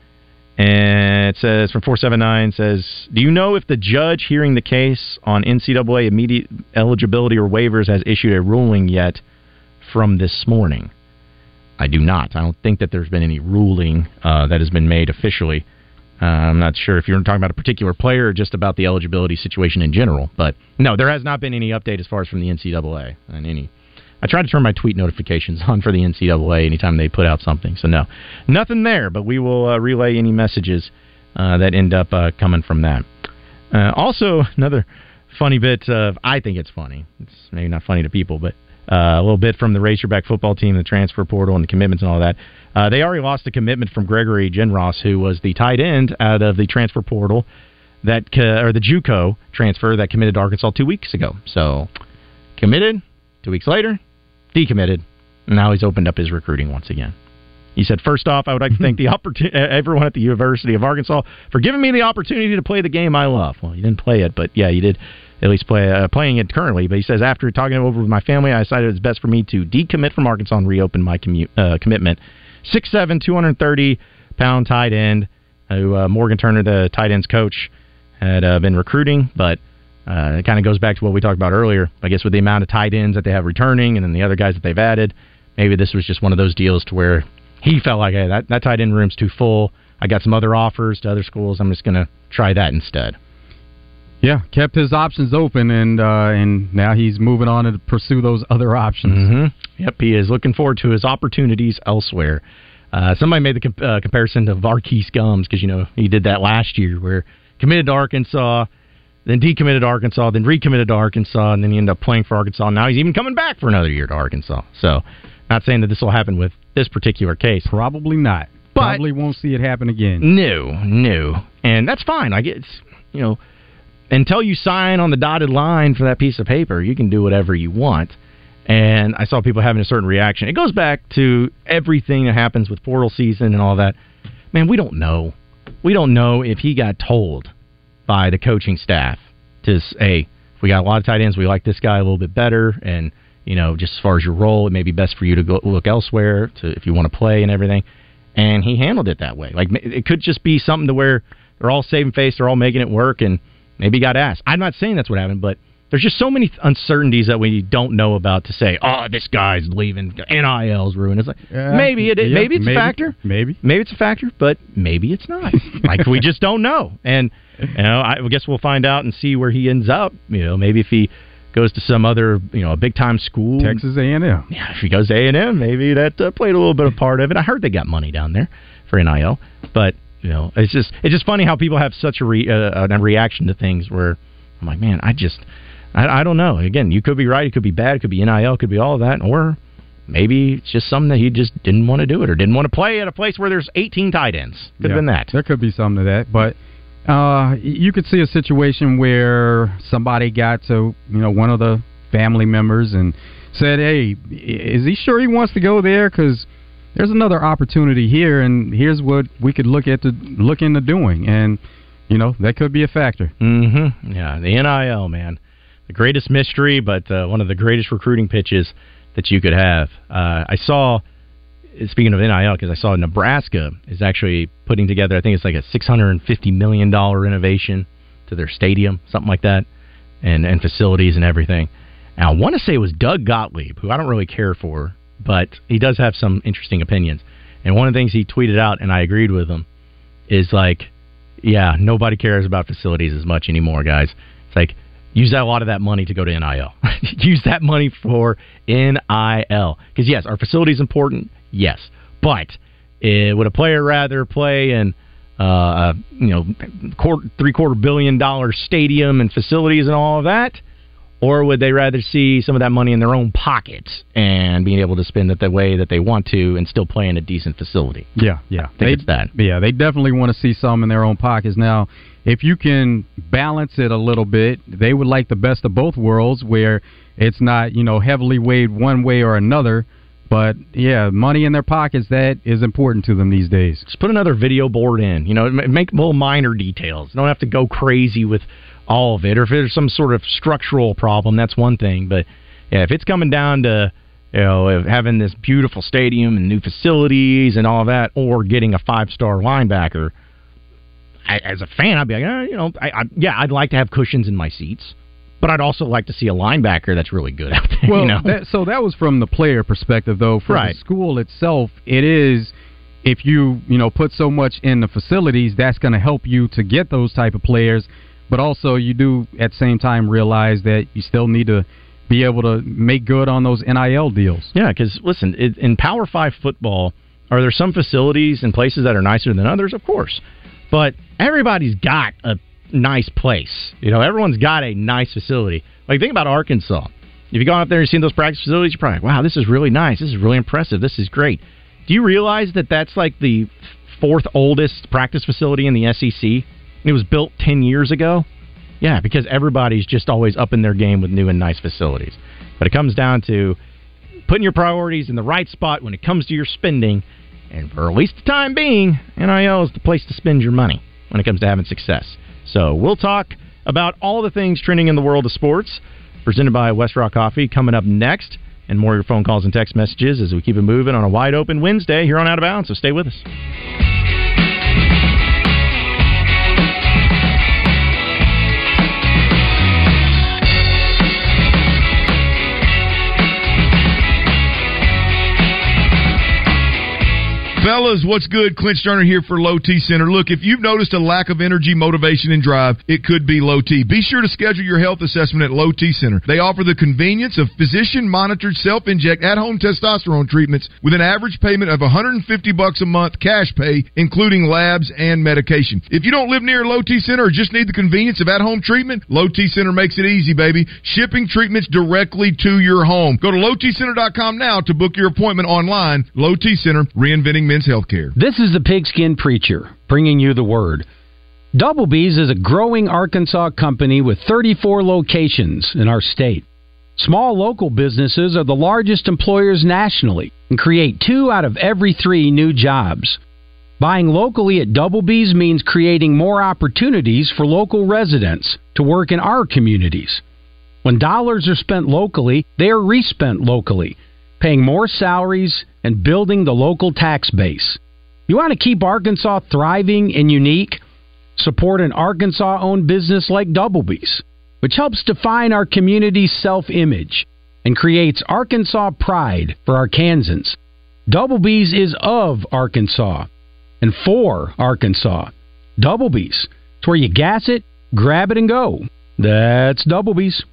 and it says from four seven nine says, "Do you know if the judge hearing the case on NCAA immediate eligibility or waivers has issued a ruling yet from this morning?" I do not. I don't think that there's been any ruling uh, that has been made officially. Uh, I'm not sure if you're talking about a particular player or just about the eligibility situation in general. But no, there has not been any update as far as from the NCAA and any. I try to turn my tweet notifications on for the NCAA anytime they put out something. So no, nothing there. But we will uh, relay any messages uh, that end up uh, coming from that. Uh, also, another funny bit of I think it's funny. It's maybe not funny to people, but uh, a little bit from the Razorback football team, the transfer portal, and the commitments and all that. Uh, they already lost a commitment from Gregory Genros, who was the tight end out of the transfer portal that or the JUCO transfer that committed to Arkansas two weeks ago. So committed two weeks later, decommitted. and Now he's opened up his recruiting once again. He said, first off, I would like to thank the opportunity, everyone at the University of Arkansas for giving me the opportunity to play the game I love. Well, you didn't play it, but yeah, you did at least play uh, playing it currently. But he says, after talking it over with my family, I decided it's best for me to decommit from Arkansas and reopen my commu- uh, commitment. 6'7", 230 pound tight end, who uh, Morgan Turner, the tight ends coach, had uh, been recruiting, but uh, it kind of goes back to what we talked about earlier. I guess with the amount of tight ends that they have returning, and then the other guys that they've added, maybe this was just one of those deals to where he felt like, hey, that, that tight end room's too full. I got some other offers to other schools. I'm just going to try that instead. Yeah, kept his options open, and uh, and now he's moving on to pursue those other options. Mm-hmm. Yep, he is looking forward to his opportunities elsewhere. Uh, somebody made the comp- uh, comparison to Varkey's Gums because you know he did that last year, where committed to Arkansas, then decommitted to Arkansas, then recommitted to Arkansas, and then he ended up playing for Arkansas. Now he's even coming back for another year to Arkansas. So, not saying that this will happen with this particular case. Probably not. But- Probably won't see it happen again. No, no, and that's fine. Like guess you know, until you sign on the dotted line for that piece of paper, you can do whatever you want. And I saw people having a certain reaction. It goes back to everything that happens with portal season and all that. Man, we don't know. We don't know if he got told by the coaching staff to say, we got a lot of tight ends. We like this guy a little bit better, and you know, just as far as your role, it may be best for you to go look elsewhere to if you want to play and everything. And he handled it that way. Like it could just be something to where they're all saving face, they're all making it work, and maybe he got asked. I'm not saying that's what happened, but there's just so many uncertainties that we don't know about to say, oh, this guy's leaving, NIL's ruined. It's like Yeah, maybe it, yeah, maybe it's maybe, a factor, maybe maybe it's a factor, but maybe it's not. like we just don't know, and you know, I guess we'll find out and see where he ends up. You know, maybe if he goes to some other, you know, a big time school, Texas A&M. Yeah, if he goes to A and M, maybe that uh, played a little bit of part of it. I heard they got money down there for NIL, but you know, it's just it's just funny how people have such a, re, uh, a reaction to things where I'm like, man, I just I, I don't know. Again, you could be right, it could be bad, it could be NIL, it could be all of that, or maybe it's just something that he just didn't want to do it or didn't want to play at a place where there's 18 tight ends. Could have been that. There could be something to that, but uh, you could see a situation where somebody got to you know one of the family members and said, "Hey, is he sure he wants to go there? Because there's another opportunity here, and here's what we could look at to look into doing." And you know that could be a factor. Mm-hmm. Yeah, the NIL man, the greatest mystery, but uh, one of the greatest recruiting pitches that you could have. Uh, I saw. Speaking of NIL, because I saw Nebraska is actually putting together, I think it's like a six hundred and fifty million dollar renovation to their stadium, something like that, and and facilities and everything. Now, I want to say it was Doug Gottlieb, who I don't really care for, but he does have some interesting opinions. And one of the things he tweeted out, and I agreed with him, is like, yeah, nobody cares about facilities as much anymore, guys. It's like use that, a lot of that money to go to NIL. use that money for NIL because yes, our facilities important, yes, but uh, would a player rather play in uh, a you know quarter, three quarter billion dollar stadium and facilities and all of that? Or would they rather see some of that money in their own pockets and being able to spend it the way that they want to and still play in a decent facility? Yeah, yeah. I think it's that. Yeah, they definitely want to see some in their own pockets. Now, if you can balance it a little bit, they would like the best of both worlds where it's not, you know, heavily weighed one way or another. But yeah, money in their pockets, that is important to them these days. Just put another video board in. You know, make little minor details. You don't have to go crazy with all of it. Or if there's some sort of structural problem, that's one thing. But yeah, if it's coming down to you know having this beautiful stadium and new facilities and all that, or getting a five star linebacker, I, as a fan, I'd be like, eh, you know, I, I, yeah, I'd like to have cushions in my seats. But I'd also like to see a linebacker that's really good out there. Well, you know? that, so that was from the player perspective, though. For Right. the school itself, it is if you you know put so much in the facilities, that's going to help you to get those type of players. But also, you do at the same time realize that you still need to be able to make good on those NIL deals. Yeah, because listen, it, in Power Five football, are there some facilities and places that are nicer than others? Of course, but everybody's got a nice place. You know, everyone's got a nice facility. Like think about Arkansas. If you go out there and you seen those practice facilities, you're probably like, wow, this is really nice. This is really impressive. This is great. Do you realize that that's like the fourth oldest practice facility in the SEC? It was built ten years ago. Yeah, because everybody's just always up in their game with new and nice facilities. But it comes down to putting your priorities in the right spot when it comes to your spending. And for at least the time being, NIL is the place to spend your money when it comes to having success. So we'll talk about all the things trending in the world of sports, presented by West Rock Coffee, coming up next. And more of your phone calls and text messages as we keep it moving on a wide open Wednesday here on Out of Bounds. So stay with us. Fellas, what's good? Clint Stoerner here for Low T Center. Look, if you've noticed a lack of energy, motivation, and drive, it could be low T. Be sure to schedule your health assessment at Low T Center. They offer the convenience of physician monitored self inject at home testosterone treatments with an average payment of 150 bucks a month cash pay, including labs and medication. If you don't live near Low T Center or just need the convenience of at home treatment, Low T Center makes it easy, baby. Shipping treatments directly to your home. Go to lowtcenter.com now to book your appointment online. Low T Center, reinventing men's healthcare. This is the Pigskin Preacher, bringing you the word. Double B's is a growing Arkansas company with 34 locations in our state. Small local businesses are the largest employers nationally and create two out of every three new jobs. Buying locally at Double B's means creating more opportunities for local residents to work in our communities. When dollars are spent locally, they are respent locally, paying more salaries and building the local tax base. You want to keep Arkansas thriving and unique? Support an Arkansas owned business like Double B's, which helps define our community's self image and creates Arkansas pride for Arkansans. Double B's is of Arkansas and for Arkansas. Double B's. It's where you gas it, grab it, and go. That's Double B's.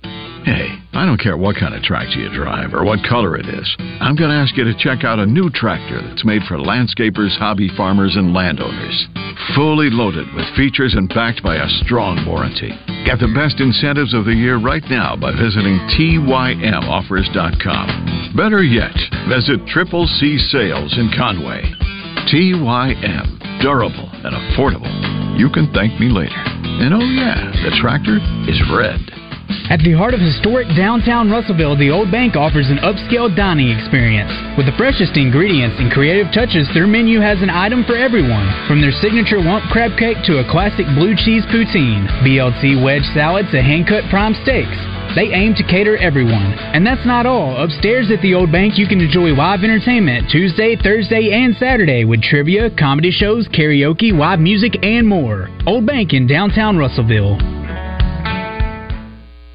Hey, I don't care what kind of tractor you drive or what color it is. I'm going to ask you to check out a new tractor that's made for landscapers, hobby farmers, and landowners. Fully loaded with features and backed by a strong warranty. Get the best incentives of the year right now by visiting TYMOffers.com. Better yet, visit Triple C Sales in Conway. TYM. Durable and affordable. You can thank me later. And oh, yeah, the tractor is red. At the heart of historic downtown Russellville, the Old Bank offers an upscale dining experience. With the freshest ingredients and creative touches, their menu has an item for everyone. From their signature lump crab cake to a classic blue cheese poutine, BLT wedge salad to hand-cut prime steaks. They aim to cater everyone. And that's not all. Upstairs at the Old Bank, you can enjoy live entertainment Tuesday, Thursday, and Saturday with trivia, comedy shows, karaoke, live music, and more. Old Bank in downtown Russellville.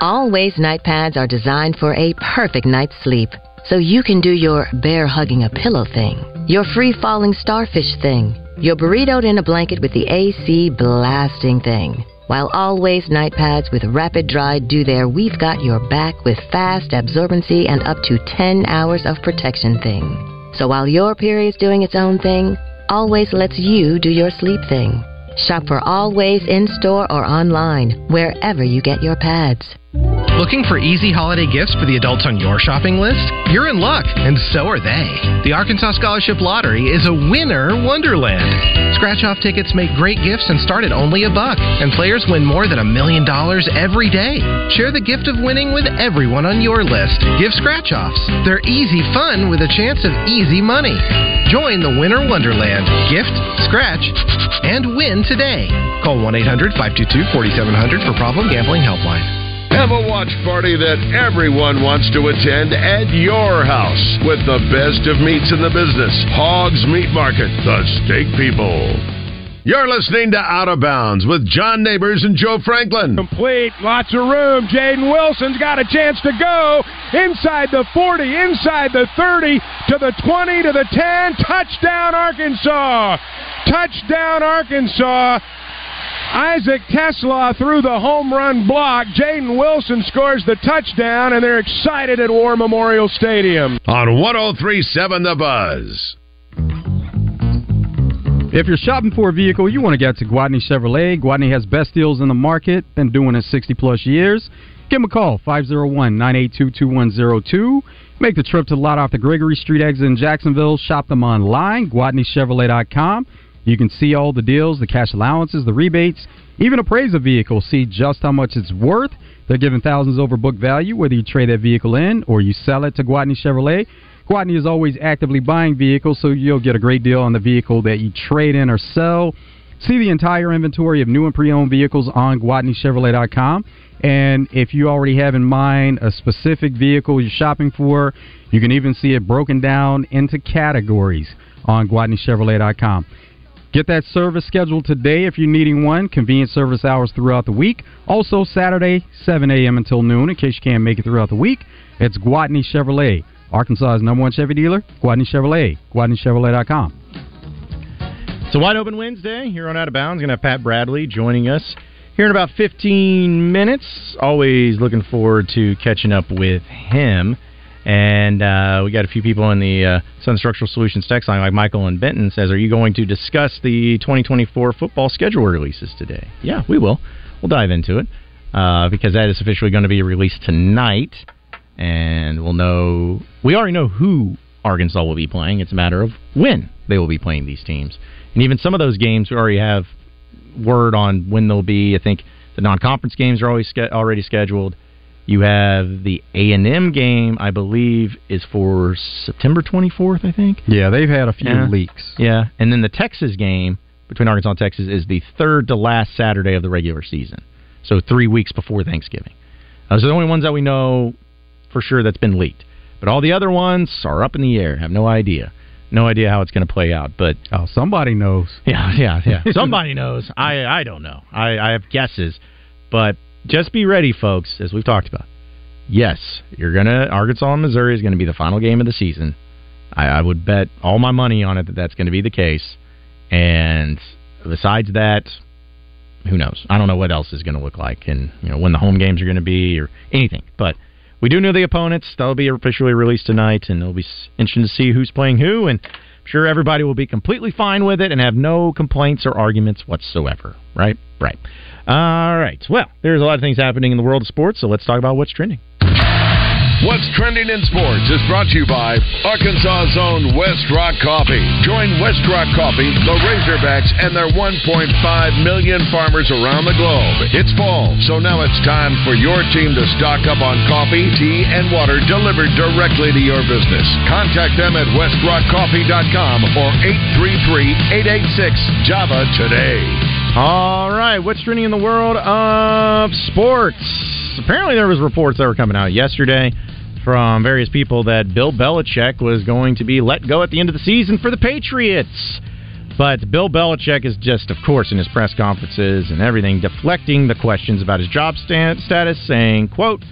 Always night pads are designed for a perfect night's sleep. So you can do your bear hugging a pillow thing, your free falling starfish thing, your burritoed in a blanket with the AC blasting thing. While always night pads with rapid dry do there, we've got your back with fast absorbency and up to 10 hours of protection thing. So while your period's doing its own thing, always lets you do your sleep thing. Shop for Always in store or online, wherever you get your pads. Looking for easy holiday gifts for the adults on your shopping list? You're in luck, and so are they. The Arkansas Scholarship Lottery is a winner wonderland. Scratch off tickets make great gifts and start at only a buck, and players win more than a million dollars every day. Share the gift of winning with everyone on your list. Give scratch offs. They're easy fun with a chance of easy money. Join the Winner Wonderland. Gift, scratch, and win today. Call 1 800 522 4700 for Problem Gambling Helpline. Have a watch party that everyone wants to attend at your house with the best of meats in the business. Hogs Meat Market, the steak people. You're listening to Out of Bounds with John Neighbors and Joe Franklin. Complete, lots of room. Jaden Wilson's got a chance to go inside the 40, inside the 30, to the 20, to the 10. Touchdown, Arkansas! Touchdown, Arkansas! Isaac TeSlaa threw the home run block. Jaden Wilson scores the touchdown, and they're excited at War Memorial Stadium. On 1037 The Buzz. If you're shopping for a vehicle, you want to get to Gwatney Chevrolet. Gwatney has best deals in the market, been doing it 60 plus years. Give them a call, 501 982 2102. Make the trip to the lot off the Gregory Street exit in Jacksonville. Shop them online, GwatneyChevrolet.com. You can see all the deals, the cash allowances, the rebates, even appraise a vehicle, see just how much it's worth. They're giving thousands over book value, whether you trade that vehicle in or you sell it to Gwatney Chevrolet. Gwatney is always actively buying vehicles, so you'll get a great deal on the vehicle that you trade in or sell. See the entire inventory of new and pre-owned vehicles on GwatneyChevrolet.com. And if you already have in mind a specific vehicle you're shopping for, you can even see it broken down into categories on GwatneyChevrolet.com. Get that service scheduled today if you're needing one. Convenient service hours throughout the week. Also, Saturday, 7 a.m. until noon, in case you can't make it throughout the week. It's Gwatney Chevrolet, Arkansas's number one Chevy dealer. Gwatney Chevrolet, GwatneyChevrolet.com. It's a wide open Wednesday here on Out of Bounds. Going to have Pat Bradley joining us here in about 15 minutes. Always looking forward to catching up with him. And uh, we got a few people in the uh, Sun Structural Solutions text line, like Michael and Benton says, "Are you going to discuss the 2024 football schedule releases today?" Yeah, we will. We'll dive into it uh, because that is officially going to be released tonight, and we'll know. We already know who Arkansas will be playing. It's a matter of when they will be playing these teams, and even some of those games we already have word on when they'll be. I think the non-conference games are always already scheduled. You have the A and M game, I believe, is for September 24th. I think. Yeah, they've had a few Yeah. leaks. Yeah, and then the Texas game between Arkansas and Texas is the third to last Saturday of the regular season, so three weeks before Thanksgiving. Those are the only ones that we know for sure that's been leaked. But all the other ones are up in the air. Have no idea, no idea how it's going to play out. But oh, somebody knows. Yeah, yeah, yeah. Somebody knows. I I don't know. I I have guesses, but just be ready, folks. As we've talked about. Yes, you're gonna Arkansas and Missouri is to be the final game of the season. I, I would bet all my money on it that that's going to be the case. And besides that, who knows? I don't know what else is going to look like, and you know when the home games are going to be or anything. But we do know the opponents. They'll be officially released tonight, and it'll be interesting to see who's playing who. And I'm sure everybody will be completely fine with it and have no complaints or arguments whatsoever. Right? Right. All right. Well, there's a lot of things happening in the world of sports, so let's talk about what's trending. What's trending in sports is brought to you by Arkansas's own West Rock Coffee. Join West Rock Coffee, the Razorbacks, and their 1.5 million farmers around the globe. It's fall, so now it's time for your team to stock up on coffee, tea, and water delivered directly to your business. Contact them at westrockcoffee.com or 833-886-JAVA today. All right, what's trending in the world of sports? Apparently, there was reports that were coming out yesterday from various people that Bill Belichick was going to be let go at the end of the season for the Patriots. But Bill Belichick is just, of course, in his press conferences and everything, deflecting the questions about his job sta- status, saying, "quote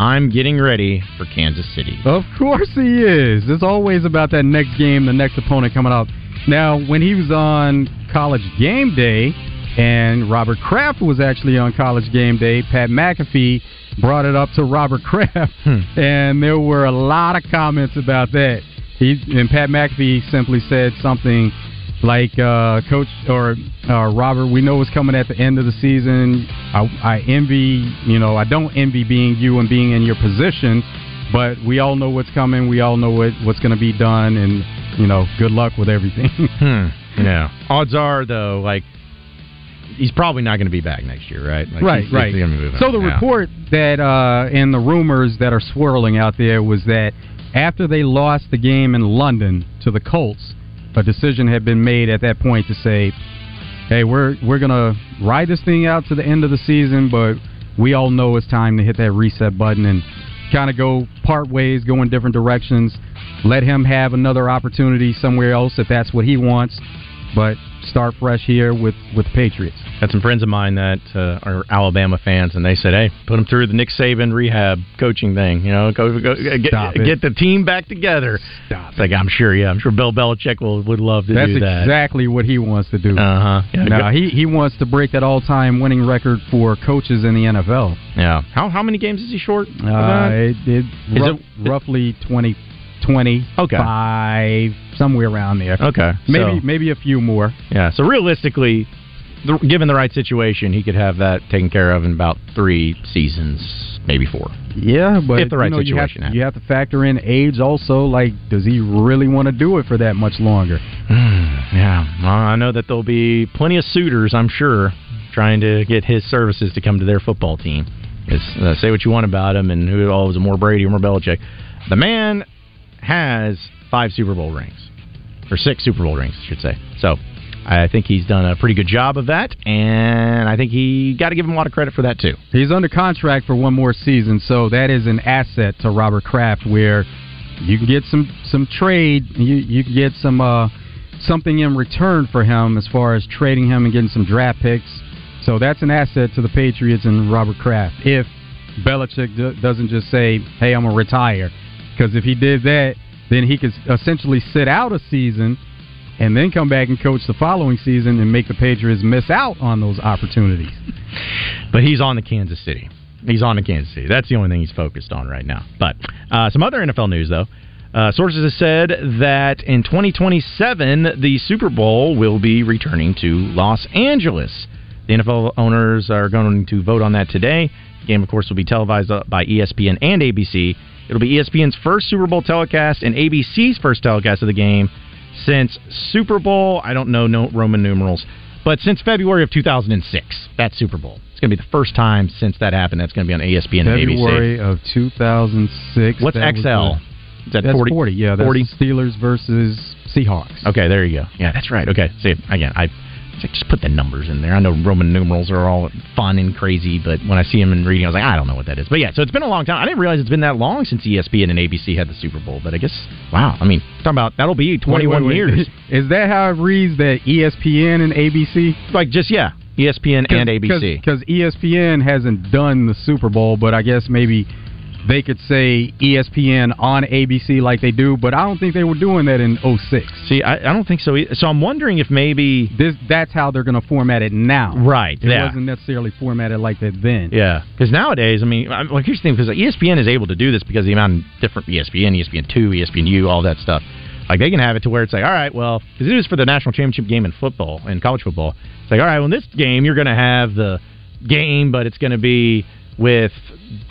I'm getting ready for Kansas City." Of course he is. It's always about that next game, the next opponent coming up. Now, when he was on College Game Day, and Robert Kraft was actually on College Game Day, Pat McAfee brought it up to Robert Kraft, and there were a lot of comments about that. He and Pat McAfee simply said something like, uh, "Coach or uh, Robert, we know what's coming at the end of the season. I, I envy, you know, I don't envy being you and being in your position." but we all know what's coming. We all know what what's going to be done, and you know, good luck with everything. Hmm. Yeah. Odds are, though, like he's probably not going to be back next year, right? Like, right, he's- right. he's gonna be moving So the Yeah. report that uh, and the rumors that are swirling out there was that after they lost the game in London to the Colts, a decision had been made at that point to say, "Hey, we're we're gonna ride this thing out to the end of the season, but we all know it's time to hit that reset button and kind of go part ways, go in different directions. Let him have another opportunity somewhere else if that's what he wants, but start fresh here with with the Patriots." Got some friends of mine that uh, are Alabama fans, and they said, "Hey, put them through the Nick Saban rehab coaching thing. You know, go, go get, get the team back together." Stop it's like I'm sure, yeah, I'm sure Bill Belichick will would love to That's do that. exactly what he wants to do. Uh huh. Yeah, no, he he wants to break that all-time winning record for coaches in the NFL. yeah. How how many games is he short? Uh, it, it, Is rough- roughly 20, 20 Okay. five, somewhere around there. Okay, maybe so- maybe a few more. Yeah. So realistically, the, given the right situation, he could have that taken care of in about three seasons, maybe four. Yeah, but If the right you know, you have, situation you have to factor in age also. Like, does he really want to do it for that much longer? Yeah, well, I know that there'll be plenty of suitors, I'm sure, trying to get his services to come to their football team. Uh, say what you want about him and who all was a more Brady or more Belichick. The man has five Super Bowl rings, or six Super Bowl rings, I should say. So I think he's done a pretty good job of that, and I think he got to give him a lot of credit for that too. He's under contract for one more season, so that is an asset to Robert Kraft where you can get some some trade, you you can get some uh, something in return for him as far as trading him and getting some draft picks. So that's an asset to the Patriots and Robert Kraft. If Belichick doesn't just say, "Hey, I'm gonna retire," because if he did that, then he could essentially sit out a season and then come back and coach the following season and make the Patriots miss out on those opportunities. But he's on the Kansas City. He's on to Kansas City. That's the only thing he's focused on right now. But uh, some other NFL news, though. Uh, sources have said that in 2027, the Super Bowl will be returning to Los Angeles. The NFL owners are going to vote on that today. The game, of course, will be televised uh, by ESPN and ABC. It'll be ESPN's first Super Bowl telecast and ABC's first telecast of the game since Super Bowl. I don't know no Roman numerals, but since February of 2006. That Super Bowl. It's going to be the first time since that happened. That's going to be on ESPN and ABC. February of 2006. What's that XL? Is that that's 40? 40? Yeah, that's 40? Steelers versus Seahawks. Okay, there you go. Yeah, that's right. Okay, see again, I just put the numbers in there. I know Roman numerals are all fun and crazy, but when I see them in reading, I was like, I don't know what that is. But yeah, so it's been a long time. I didn't realize it's been that long since ESPN and ABC had the Super Bowl. But I guess wow. I mean, talking about that'll be 21 Wait, wait, wait. years. Is that how it reads that ESPN and ABC? Like just yeah, ESPN and ABC. Because ESPN hasn't done the Super Bowl, but I guess maybe they could say ESPN on ABC like they do, but I don't think they were doing that in 06. See, I, I don't think so. Either. So I'm wondering if maybe this that's how they're going to format it now. Right. It yeah. wasn't necessarily formatted like that then. Yeah, because nowadays, I mean, I- like here's the thing: because ESPN is able to do this because the amount of different ESPN, ESPN two, ESPN U, all that stuff. Like they can have it to where it's like, all right, well, because it is for the national championship game in football in college football. It's like, all right, well, in this game you're going to have the game, but it's going to be with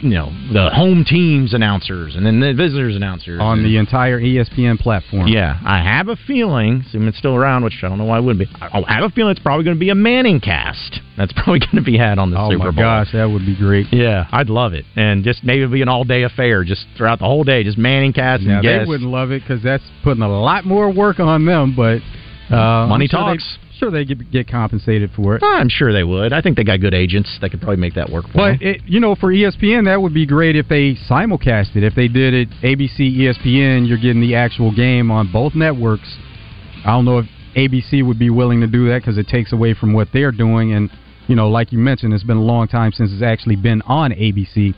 you know the home team's announcers and then the visitors announcers On the entire ESPN platform. yeah, I have a feeling, assuming it's still around, which I don't know why it would be. I I have a feeling it's probably going to be a Manning cast. That's probably going to be had on the Oh Super my Bowl. gosh, that would be great. Yeah, I'd love it, and just maybe it'd be an all day affair, just throughout the whole day, just Manning cast Now and they guests. wouldn't love it because that's putting a lot more work on them, but uh, Money sure they- talks. Sure, they get, get compensated for it. I'm sure they would. I think they got good agents that could probably make that work for them. But it, you know, for ESPN, that would be great if they simulcast it. If they did it ABC, ESPN, you're getting the actual game on both networks. I don't know if ABC would be willing to do that because it takes away from what they're doing. And you know, like you mentioned, it's been a long time since it's actually been on ABC.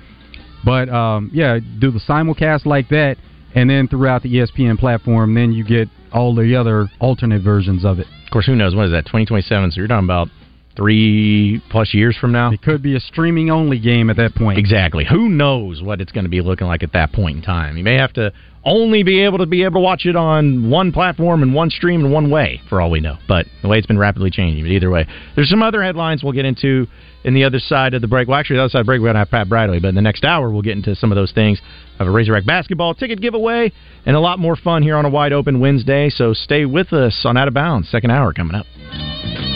But um, yeah, do the simulcast like that, and then throughout the ESPN platform, then you get all the other alternate versions of it. Of course, who knows? What is that? 2027. So you're talking about three plus years from now. It could be a streaming only game at that point. Exactly. Who knows what it's going to be looking like at that point in time? You may have to only be able to be able to watch it on one platform and one stream and one way, for all we know. But the way it's been rapidly changing. But either way, there's some other headlines we'll get into in the other side of the break. Well, actually, the other side of the break we're going to have Pat Bradley, but in the next hour we'll get into some of those things. Have a Razorback basketball ticket giveaway and a lot more fun here on a wide open Wednesday. So stay with us on Out of Bounds. Second hour coming up.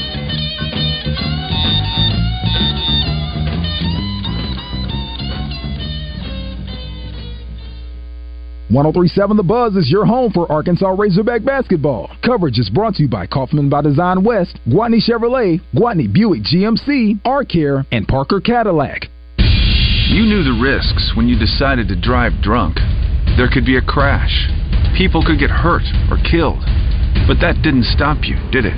1037 The Buzz is your home for Arkansas Razorback basketball. Coverage is brought to you by Kaufman by Design West, Gwatney Chevrolet, Gwatney Buick GMC, ARcare, and Parker Cadillac. You knew the risks when you decided to drive drunk. There could be a crash. People could get hurt or killed. But that didn't stop you, did it?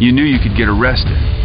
You knew you could get arrested.